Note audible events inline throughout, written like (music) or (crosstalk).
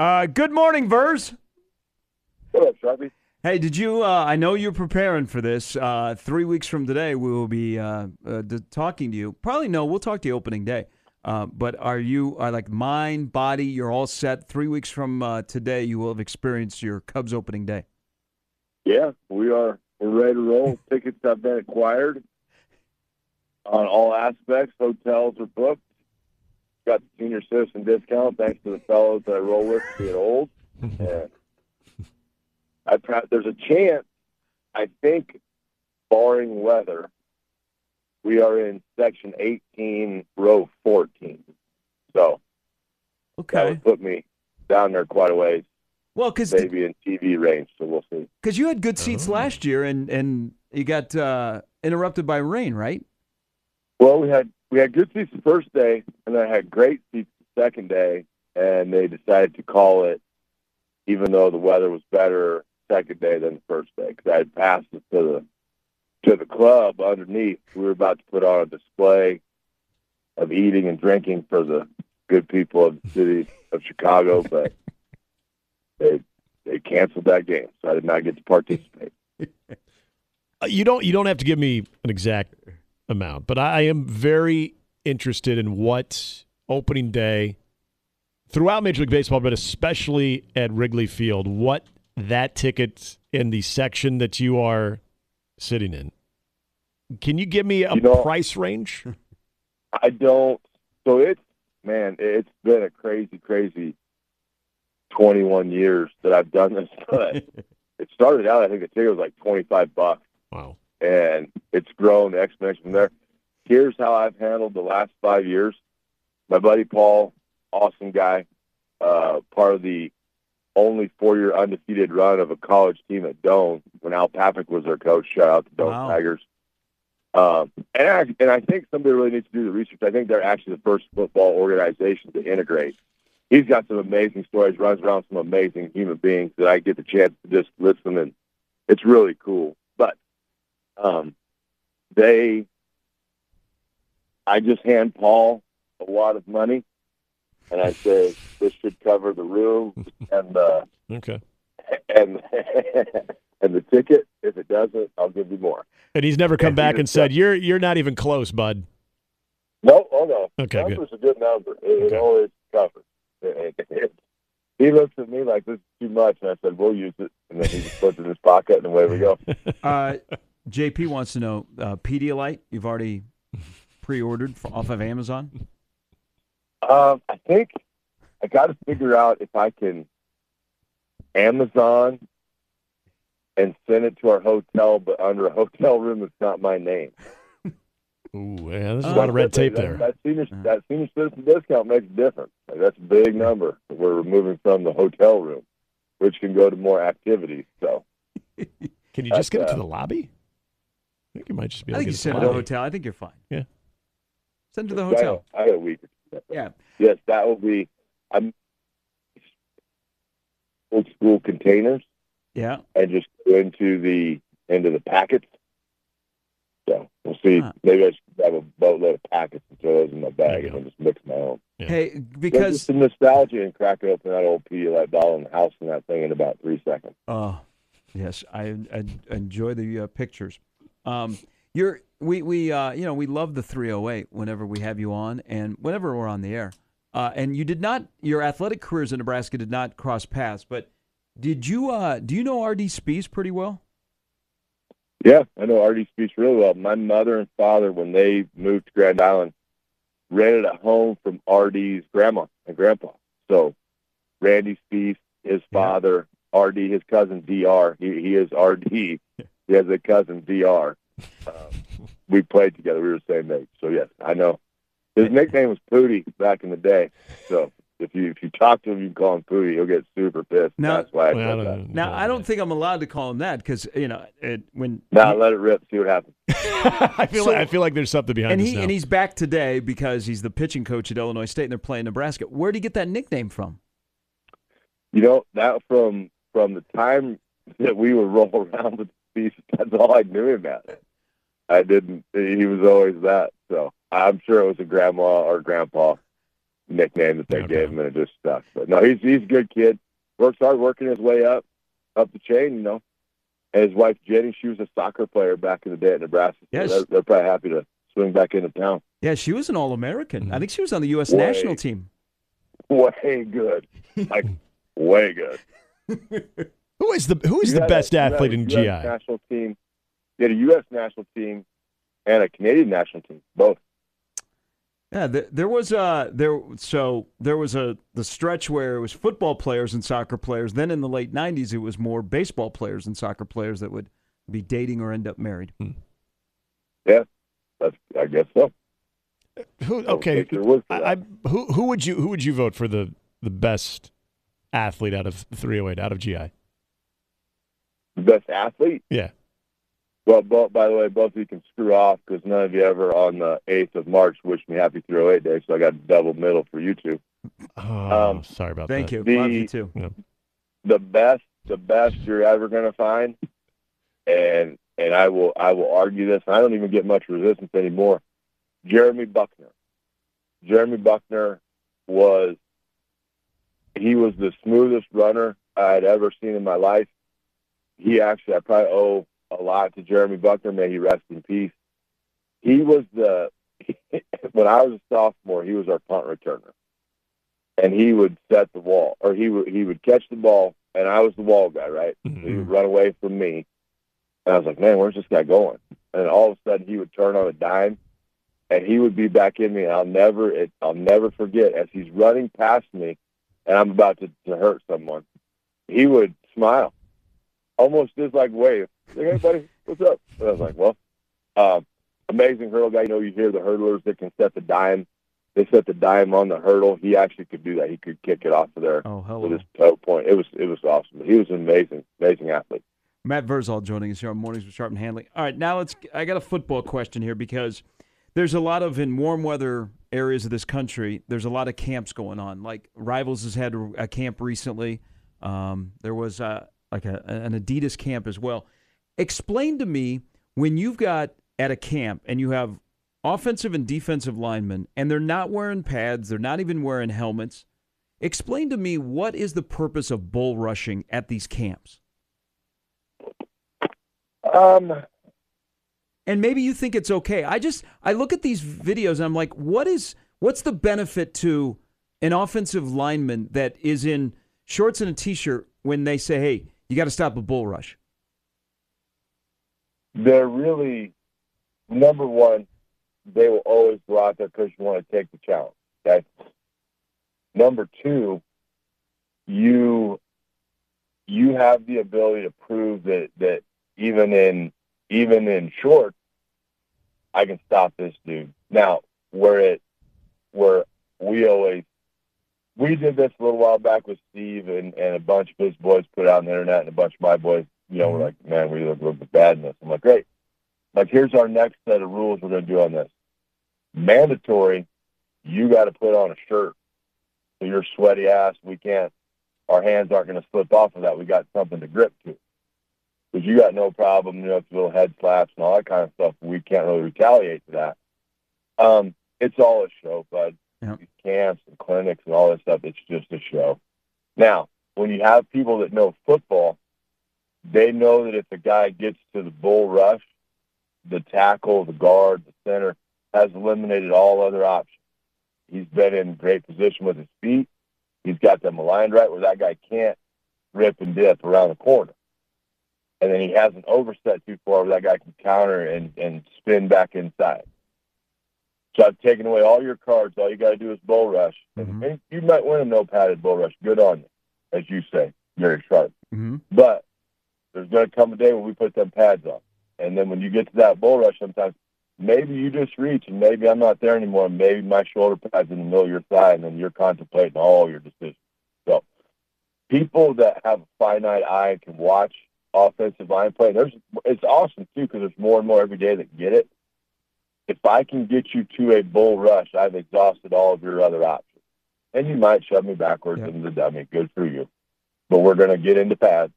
Uh, good morning, Vers. What up, Sharpie? Hey, did you? Uh, I know you're preparing for this. Uh, three weeks from today, we will be uh, uh, d- talking to you. Probably no, we'll talk to you opening day. Uh, but are you are like mind, body? You're all set. Three weeks from uh, today, you will have experienced your Cubs opening day. Yeah, we are. We're ready to roll. (laughs) Tickets have been acquired on all aspects. Hotels are booked. Got the senior citizen discount thanks to the fellows that I roll with being old. (laughs) And I there's a chance. I think, barring weather, we are in section 18, row 14. So that Okay. would put me down there quite a ways, Well, because maybe in TV range. So we'll see. Because you had good seats Oh. last year, and and you got uh, interrupted by rain, right? Well, we had we had good seats the first day, and I had great seats the second day, and they decided to call it, even though the weather was better second day than the first day, because I had passed it to the to the club underneath. We were about to put on a display of eating and drinking for the good people of the city of Chicago, but they they canceled that game, so I did not get to participate. (laughs) Uh, You don't you don't have to give me an exact amount, but I am very interested in what opening day throughout Major League Baseball, but especially at Wrigley Field, what that ticket in the section that you are sitting in. Can you give me a You know- price range? I don't. So it's man, it's been a crazy, crazy twenty-one years that I've done this. But (laughs) it started out, I think the ticket was like twenty-five bucks, Wow. And it's grown exponentially from there. Here's how I've handled the last five years. My buddy Paul, awesome guy, uh, part of the only four-year undefeated run of a college team at Doane when Al Papik was their coach. Shout out to Doane Wow. Tigers. Um, and I, and I think somebody really needs to do the research. I think they're actually the first football organization to integrate. He's got some amazing stories, runs around some amazing human beings that I get the chance to just listen, and it's really cool. But um, they, I just hand Paul a lot of money, and I say this should cover the room and the (laughs) Okay. and (laughs) and the ticket. If it doesn't, I'll give you more. And he's never come And back and just said, "You're you're not even close, bud." No, oh no. Okay, good. was a good number. It, Okay. it always covers. It- it- it- he looks at me like this is too much, and I said, "We'll use it." And then he just puts it in his pocket, and away we go. (laughs) Uh, JP wants to know uh, Pedialyte. You've already (laughs) pre-ordered f- off of Amazon. Um, I think I got to figure out if I can Amazon and send it to our hotel, but under a hotel room that's not my name. (laughs) Ooh, yeah, there's a Uh, lot of red tape that, there. That senior, that senior citizen discount makes a difference. Like, that's a big number that we're removing from the hotel room, which can go to more activities. So (laughs) Can you just get it to uh, the lobby? I think you might just be I think you to send it it to to the the hotel. I think you're fine. Yeah. Send it to the hotel. I got a week. Yeah. Yes, that will be. I'm old school containers Yeah. and just go into the into the packets. So we'll see. Huh. Maybe I should have a boatload of packets and throw those in my bag and go. then just mix my own. Yeah. Hey, Because because some nostalgia and crack open that old Pedialyte bottle in the house and that thing in about three seconds. Oh, yes, I, I enjoy the uh, pictures. Um, you're we we uh, you know we love the 308 whenever we have you on and whenever we're on the air. Uh, and you did not your athletic careers in Nebraska did not cross paths, but did you uh, do you know RD Spiehs pretty well? Yeah, I know RD Spiehs really well. My mother and father, when they moved to Grand Island, rented a home from RD's grandma and grandpa. So Randy Spiehs, his Yeah. father, RD, his cousin DR. He, he is RD. (laughs) He has a cousin DR. Um, we played together. We were the same age. So yes, I know. His nickname was Pooty back in the day. So If you if you talk to him, you can call him Pooty. He'll get super pissed. No. That's why I Well, said I that. Now I don't think I'm allowed to call him that because you know it, when Now let it rip. See what happens. (laughs) I feel So- like I feel like there's something behind and this he now. and he's back today because he's the pitching coach at Illinois State and they're playing Nebraska. Where would he get that nickname from? You know that from from the time that we would (laughs) roll around with (laughs) the. That's all I knew him as. I didn't. He was always that. So I'm sure it was a grandma or grandpa nickname that they Okay. gave him, and it just stuck. But no, he's he's a good kid. Works hard, working his way up up the chain. You know, and his wife Jenny, she was a soccer player back in the day at Nebraska. So Yes. they're, they're probably happy to swing back into town. Yeah, she was an All American. I mm-hmm. think she was on the U.S. Way. national team. Way good, like (laughs) way good. (laughs) who is the who is You the best a- athlete in GI? National team. You had a U.S. national team and a Canadian national team, both. Yeah, there, there was uh there so there was a the stretch where it was football players and soccer players. Then in the late '90s, it was more baseball players and soccer players that would be dating or end up married. Yeah, that's I guess so. Who okay? take your word for I. I who who would you who would you vote for the the best athlete out of 308 out of GI? Best athlete. Yeah. Well, both, by the way, both of you can screw off because none of you ever on the 8th of March wished me happy 308 day, so I got a double middle for you two. Oh, Um, sorry about Thank that. Thank you. The- Love you too. The best, the best you're ever going to find, and and I will I will argue this. And I don't even get much resistance anymore. Jeremy Buckner. Jeremy Buckner was he was the smoothest runner I had ever seen in my life. He actually I probably owe a lot to Jeremy Buckner. May he rest in peace. He was the (laughs) when I was a sophomore, he was our punt returner, and he would set the wall, or he would he would catch the ball, and I was the wall guy, right? Mhm. He would run away from me, and I was like, man, where's this guy going? And all of a sudden, he would turn on a dime, and he would be back in me. And I'll never, it, I'll never forget as he's running past me, and I'm about to, to hurt someone. He would smile, almost just like wave, like, hey buddy, what's up? And I was like, well, um, amazing hurdle guy. You know, you hear the hurdlers that can set the dime. They set the dime on the hurdle. He actually could do that. He could kick it off of there Oh, hello. with his toe point. It was it was awesome. He was an amazing, amazing athlete. Matt Vrzal joining us here on Mornings with Sharp and Handley. All right, now let's. I got a football question here because there's a lot of in warm weather areas of this country. There's a lot of camps going on. Like Rivals has had a camp recently. Um, there was uh, like a, an Adidas camp as well. Explain to me when you've got at a camp and you have offensive and defensive linemen and they're not wearing pads, they're not even wearing helmets. Explain to me what is the purpose of bull rushing at these camps? Um, and maybe you think it's okay. I just I look at these videos and I'm like, what is what's the benefit to an offensive lineman that is in shorts and a t-shirt when they say, "Hey, you got to stop a bull rush"? they're really number one. They will always go out there because you want to take the challenge. Okay. Number two, you you have the ability to prove that that even in even in short, I can stop this dude. Now, where it where we always we did this a little while back with Steve and, and a bunch of his boys put it out on the internet and a bunch of my boys, you know, were like, Man, we look, look bad in this. I'm like, Great. Like here's our next set of rules we're gonna do on this. Mandatory, you gotta put on a shirt. So your sweaty ass, we can't our hands aren't gonna slip off of that. We got something to grip to because you got no problem, you know, little head slaps and all that kind of stuff. We can't really retaliate to that. Um, it's all a show, bud. These camps and clinics and all this stuff, it's just a show. Now, when you have people that know football, they know that if the guy gets to the bull rush, the tackle, the guard, the center has eliminated all other options. He's been in great position with his feet. He's got them aligned right where that guy can't rip and dip around the corner and then he hasn't overset too far where that guy can counter and, and spin back inside. So I've taken away all your cards. All you got to do is bull rush. Mhm. And you might win a no padded bull rush. Good on you, as you say, Gary Sharp. Mm-hmm. But there's going to come a day when we put them pads on. And then when you get to that bull rush, sometimes maybe you just reach and maybe I'm not there anymore. And maybe my shoulder pad's in the middle of your thigh and then you're contemplating all your decisions. So people that have a finite eye can watch offensive line play. There's it's awesome too because there's more and more every day that get it. If I can get you to a bull rush, I've exhausted all of your other options. And you might shove me backwards Yep. into the dummy. Good for you. But we're going to get into pads.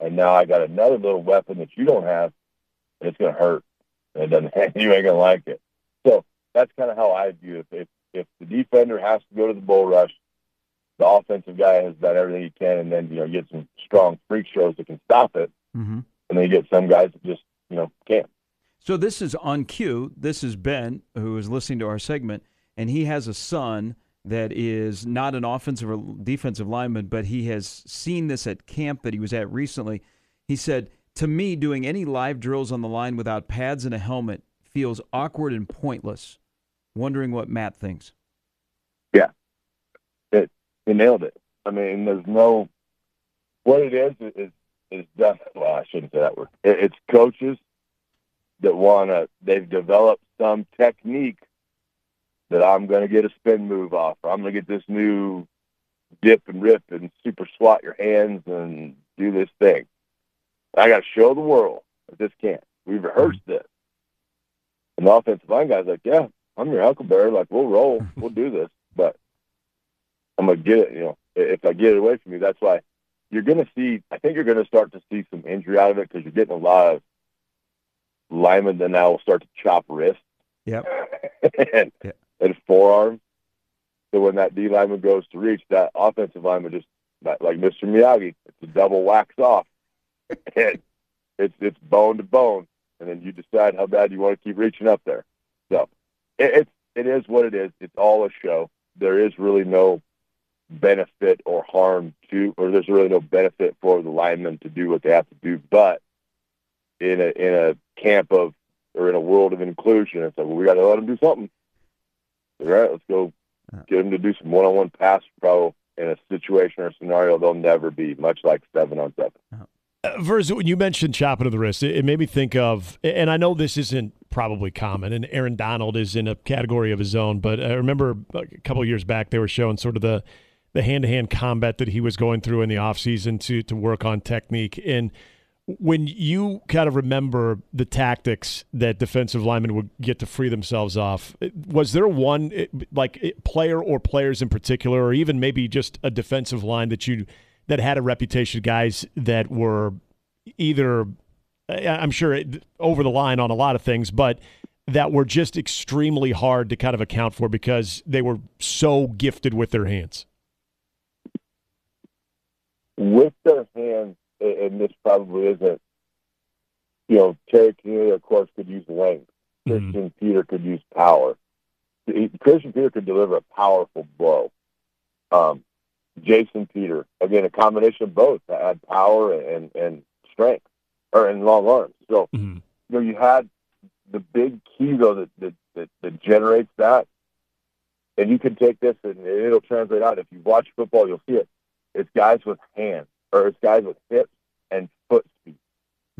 And now I got another little weapon that you don't have. And it's going to hurt. And it doesn't, (laughs) you ain't going to like it. So that's kind of how I view it. If, if the defender has to go to the bull rush, the offensive guy has done everything he can, and then you know get some strong freak shows that can stop it, Mm-hmm. and then you get some guys that just you know can't. So this is on cue. This is Ben who is listening to our segment, and he has a son that is not an offensive or defensive lineman, but he has seen this at camp that he was at recently. He said, "To me, doing any live drills on the line without pads and a helmet feels awkward and pointless." Wondering what Matt thinks. Yeah. It he nailed it. I mean, there's no what it is is is done. Well, I shouldn't say that word. It, it's coaches that want to. They've developed some technique that I'm going to get a spin move off, or I'm going to get this new dip and rip and super swat your hands and do this thing. I got to show the world that this can't. We've rehearsed mm-hmm. this. And the offensive line guy's like, yeah, I'm your Huckleberry. Like, we'll roll. We'll (laughs) do this. But I'm going to get it, you know, if I get it away from you. That's why you're going to see, I think you're going to start to see some injury out of it because you're getting a lot of linemen then now will start to chop wrists Yep. (laughs) and, Yeah. and forearms. So when that D lineman goes to reach, that offensive lineman just like like Mr. Miyagi, it's a double wax off, (laughs) and it's it's bone to bone, and then you decide how bad you want to keep reaching up there. So it, it is what it is. It's all a show. There is really no benefit or harm to, or there's really no benefit for the linemen to do what they have to do. But in a in a camp of or in a world of inclusion, it's like well, we got to let them do something. All right, let's go get them to do some one-on-one pass pro in a situation or scenario they'll never be, much like seven on seven. Uh, Verz, when you mentioned chopping of the wrist, it, it made me think of, and I know this isn't probably common, and Aaron Donald is in a category of his own, but I remember a couple of years back they were showing sort of the the hand to hand combat that he was going through in the offseason to to work on technique. And when you kind of remember the tactics that defensive linemen would get to free themselves off, was there one eh, like eh, player or players in particular, or even maybe just a defensive line that you that had a reputation, guys that were either eh, I'm sure over the line on a lot of things, but that were just extremely hard to kind of account for because they were so gifted with their hands. With their hands, and this probably isn't, you know, Terry Connealy, of course, could use length. Mm-hmm. Christian Peter could use power. Christian Peter could deliver a powerful blow. Um, Jason Peter, again, a combination of both that had power and, and strength, or and long arms. So, Mhm. you know, you had the big key though that that, that, that generates that, and you can take this and it'll translate out. If you watch football, you'll see it. It's guys with hands, or it's guys with hips foot speed.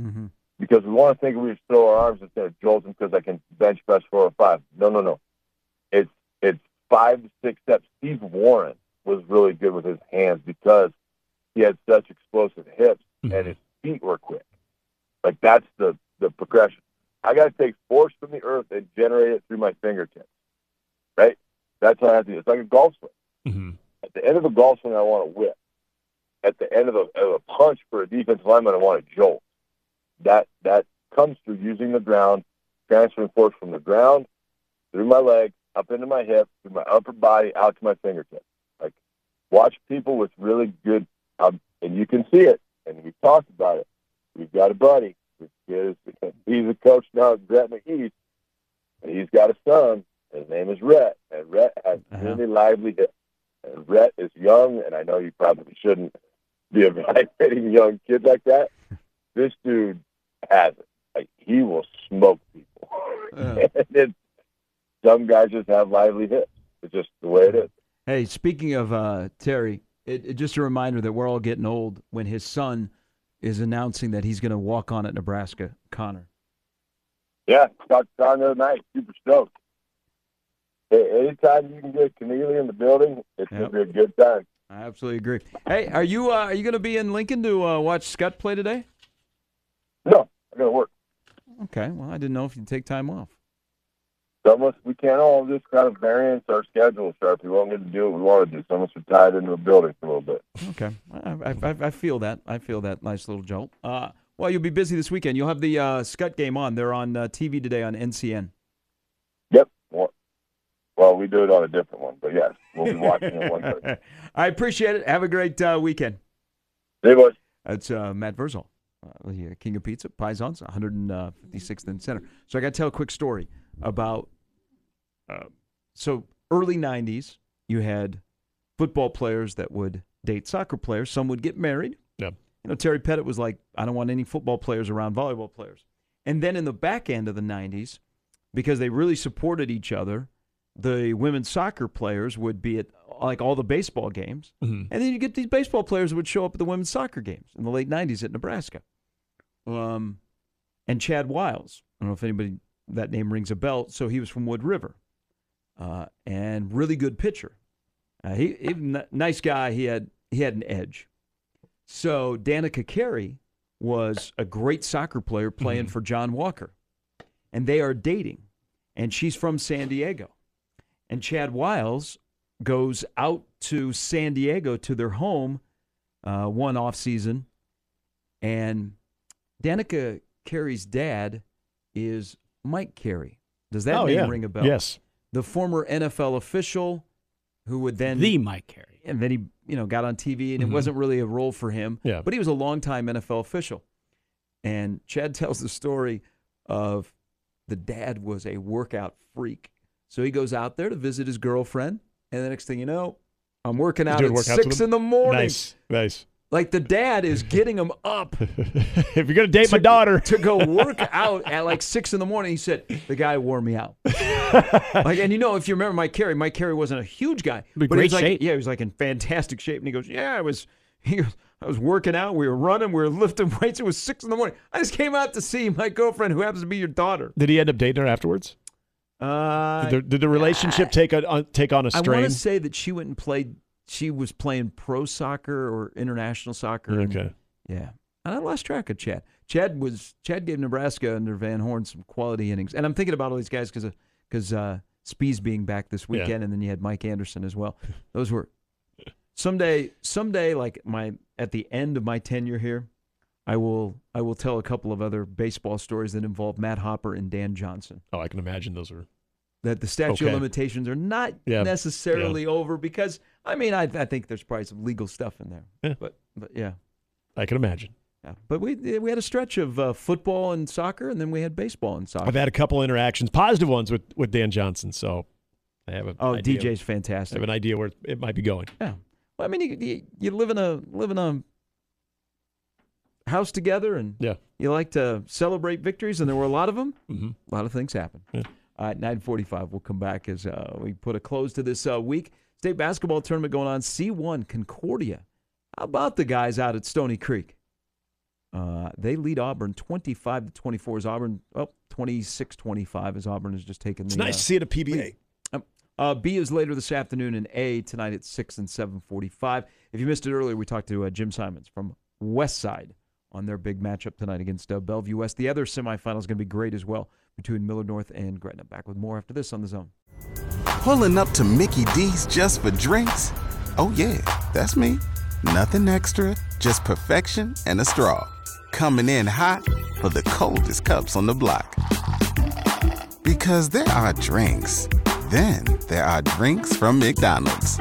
Mm-hmm. Because we want to think we just throw our arms instead of jolt them because I can bench press four or five. No, no, no. It's it's five to six steps. Steve Warren was really good with his hands because he had such explosive hips and his feet were quick. Like that's the the progression. I got to take force from the earth and generate it through my fingertips. Right? That's how I have to do. it. It's like a golf swing. Mm-hmm. At the end of a golf swing, I want to whip. At the end of a, of a punch for a defensive lineman, I want to jolt. That that comes through using the ground, transferring force from the ground through my leg, up into my hip, through my upper body, out to my fingertips. Like watch people with really good, um, and you can see it. And we've talked about it. We've got a buddy. Is, (laughs) he's a coach now at Gretna East, and he's got a son. His name is Rhett, and Rhett has Uh-huh. really lively hips. And Rhett is young, and I know you probably shouldn't be evaluating young kids like that. This dude has it. Like he will smoke people. Yeah. (laughs) and it's, some guys just have lively hips. It's just the way it is. Hey, speaking of uh, Terry, it, it, just a reminder that we're all getting old when his son is announcing that he's going to walk on at Nebraska. Connor. Yeah, talked to John the other night. Super stoked. Hey, anytime you can get Connealy in the building, it's Yep. gonna be a good time. I absolutely agree. Hey, are you uh, are you going to be in Lincoln to uh, watch Scott play today? No, I gotta work. Okay. Well, I didn't know if you'd take time off. Some of us we can't all just kind of variance our schedule, Sharp. We won't get to do what we want to do. Some of us are tied into a building for a little bit. Okay. I, I, I- feel that. I feel that nice little jolt. Uh, well, you'll be busy this weekend. You'll have the uh, Scott game on. They're on uh, TV today on NCN. Yep. Well, well, we do it on a different one, but yes, we'll be watching it one thirty. (laughs) I appreciate it. Have a great uh, weekend. Hey, boys. That's uh, Matt Vrzal, uh, the King of Pizza, Pisons, 156th and Center. So I got to tell a quick story about. Uh, so early 90s, you had football players that would date soccer players. Some would get married. Yeah. You know, Terry Pettit was like, I don't want any football players around volleyball players. And then in the back end of the 90s, because they really supported each other, the women's soccer players would be at like all the baseball games. Mhm. And then you get these baseball players would show up at the women's soccer games in the late 90s at Nebraska. Um, and Chad Wiles, I don't know if anybody, that name rings a bell. So he was from Wood River uh, and really good pitcher. Uh, he, he nice guy. He had he had an edge. So Danica Carey was a great soccer player playing for John Walker, and they are dating, and she's from San Diego, and Chad Wiles goes out to San Diego to their home uh, one off season, and Danica Carey's dad is Mike Carey. Does that oh, name yeah. ring a bell? Yes. the former NFL official who would then the Mike Carey. and then he you know got on TV and Mhm. it wasn't really a role for him. Yeah. But he was a longtime NFL official. And Chad (laughs) tells the story of the dad was a workout freak. So he goes out there to visit his girlfriend, and the next thing you know, I'm working out at workouts six in the morning. Nice. Nice. Like the dad is getting him up (laughs) if you're gonna date my daughter, to go work out at like six in the morning. He said the guy wore me out. (laughs) like, and you know, if you remember Mike Carey, Mike Carey wasn't a huge guy, But he was like, shape. yeah, he was like in fantastic shape. And he goes, yeah, I was, (laughs) he goes, I was working out, we were running, we were lifting weights. It was six in the morning. I just came out to see my girlfriend, who happens to be your daughter. did he end up dating her afterwards? Uh, Did the, did the relationship take a on, take on a strain? I want to say that she went and played. She was playing pro soccer or international soccer. and- okay. Yeah. And I lost track of Chad. Chad was Chad gave Nebraska under Van Horn some quality innings, and I'm thinking about all these guys because because uh, Spiehs being back this Yeah. weekend, and then you had Mike Anderson as well. Those were someday someday like my at the end of my tenure here, I will I will tell a couple of other baseball stories that involve Matt Hopper and Dan Johnson. Oh, I can imagine those are. That the statute Okay. of limitations are not Yeah. necessarily over because I mean I, I think there's probably some legal stuff in there, Yeah. but but yeah. I can imagine. Yeah, but we we had a stretch of uh, football and soccer, and then we had baseball and soccer. I've had a couple interactions, positive ones with with Dan Johnson, so I have a oh, idea, DJ's fantastic. I have an idea where it might be going. Yeah, well, I mean, you, you, you live in a live in a house together, and Yeah. you like to celebrate victories, and there were a lot of them. hmm A lot of things happen. Yeah. Uh, at nine forty-five, we'll come back as uh, we put a close to this uh, week. State basketball tournament going on. C one Concordia. How about the guys out at Stony Creek? Uh, they lead Auburn 25 to 24 as Auburn, oh, 26 25 as Auburn has just taken It's nice uh, to see it at PBA. uh, B is later this afternoon, and A tonight at six and seven forty-five. If you missed it earlier, we talked to uh, Jim Simons from West Side on their big matchup tonight against uh, Bellevue West. The other semifinal is going to be great as well between Millard North and Gretna. Back with more after this on the Zone. Pulling up to Mickey D's just for drinks? Oh, yeah, that's me. Nothing extra, just perfection and a straw. Coming in hot for the coldest cups on the block. Because there are drinks, then there are drinks from McDonald's.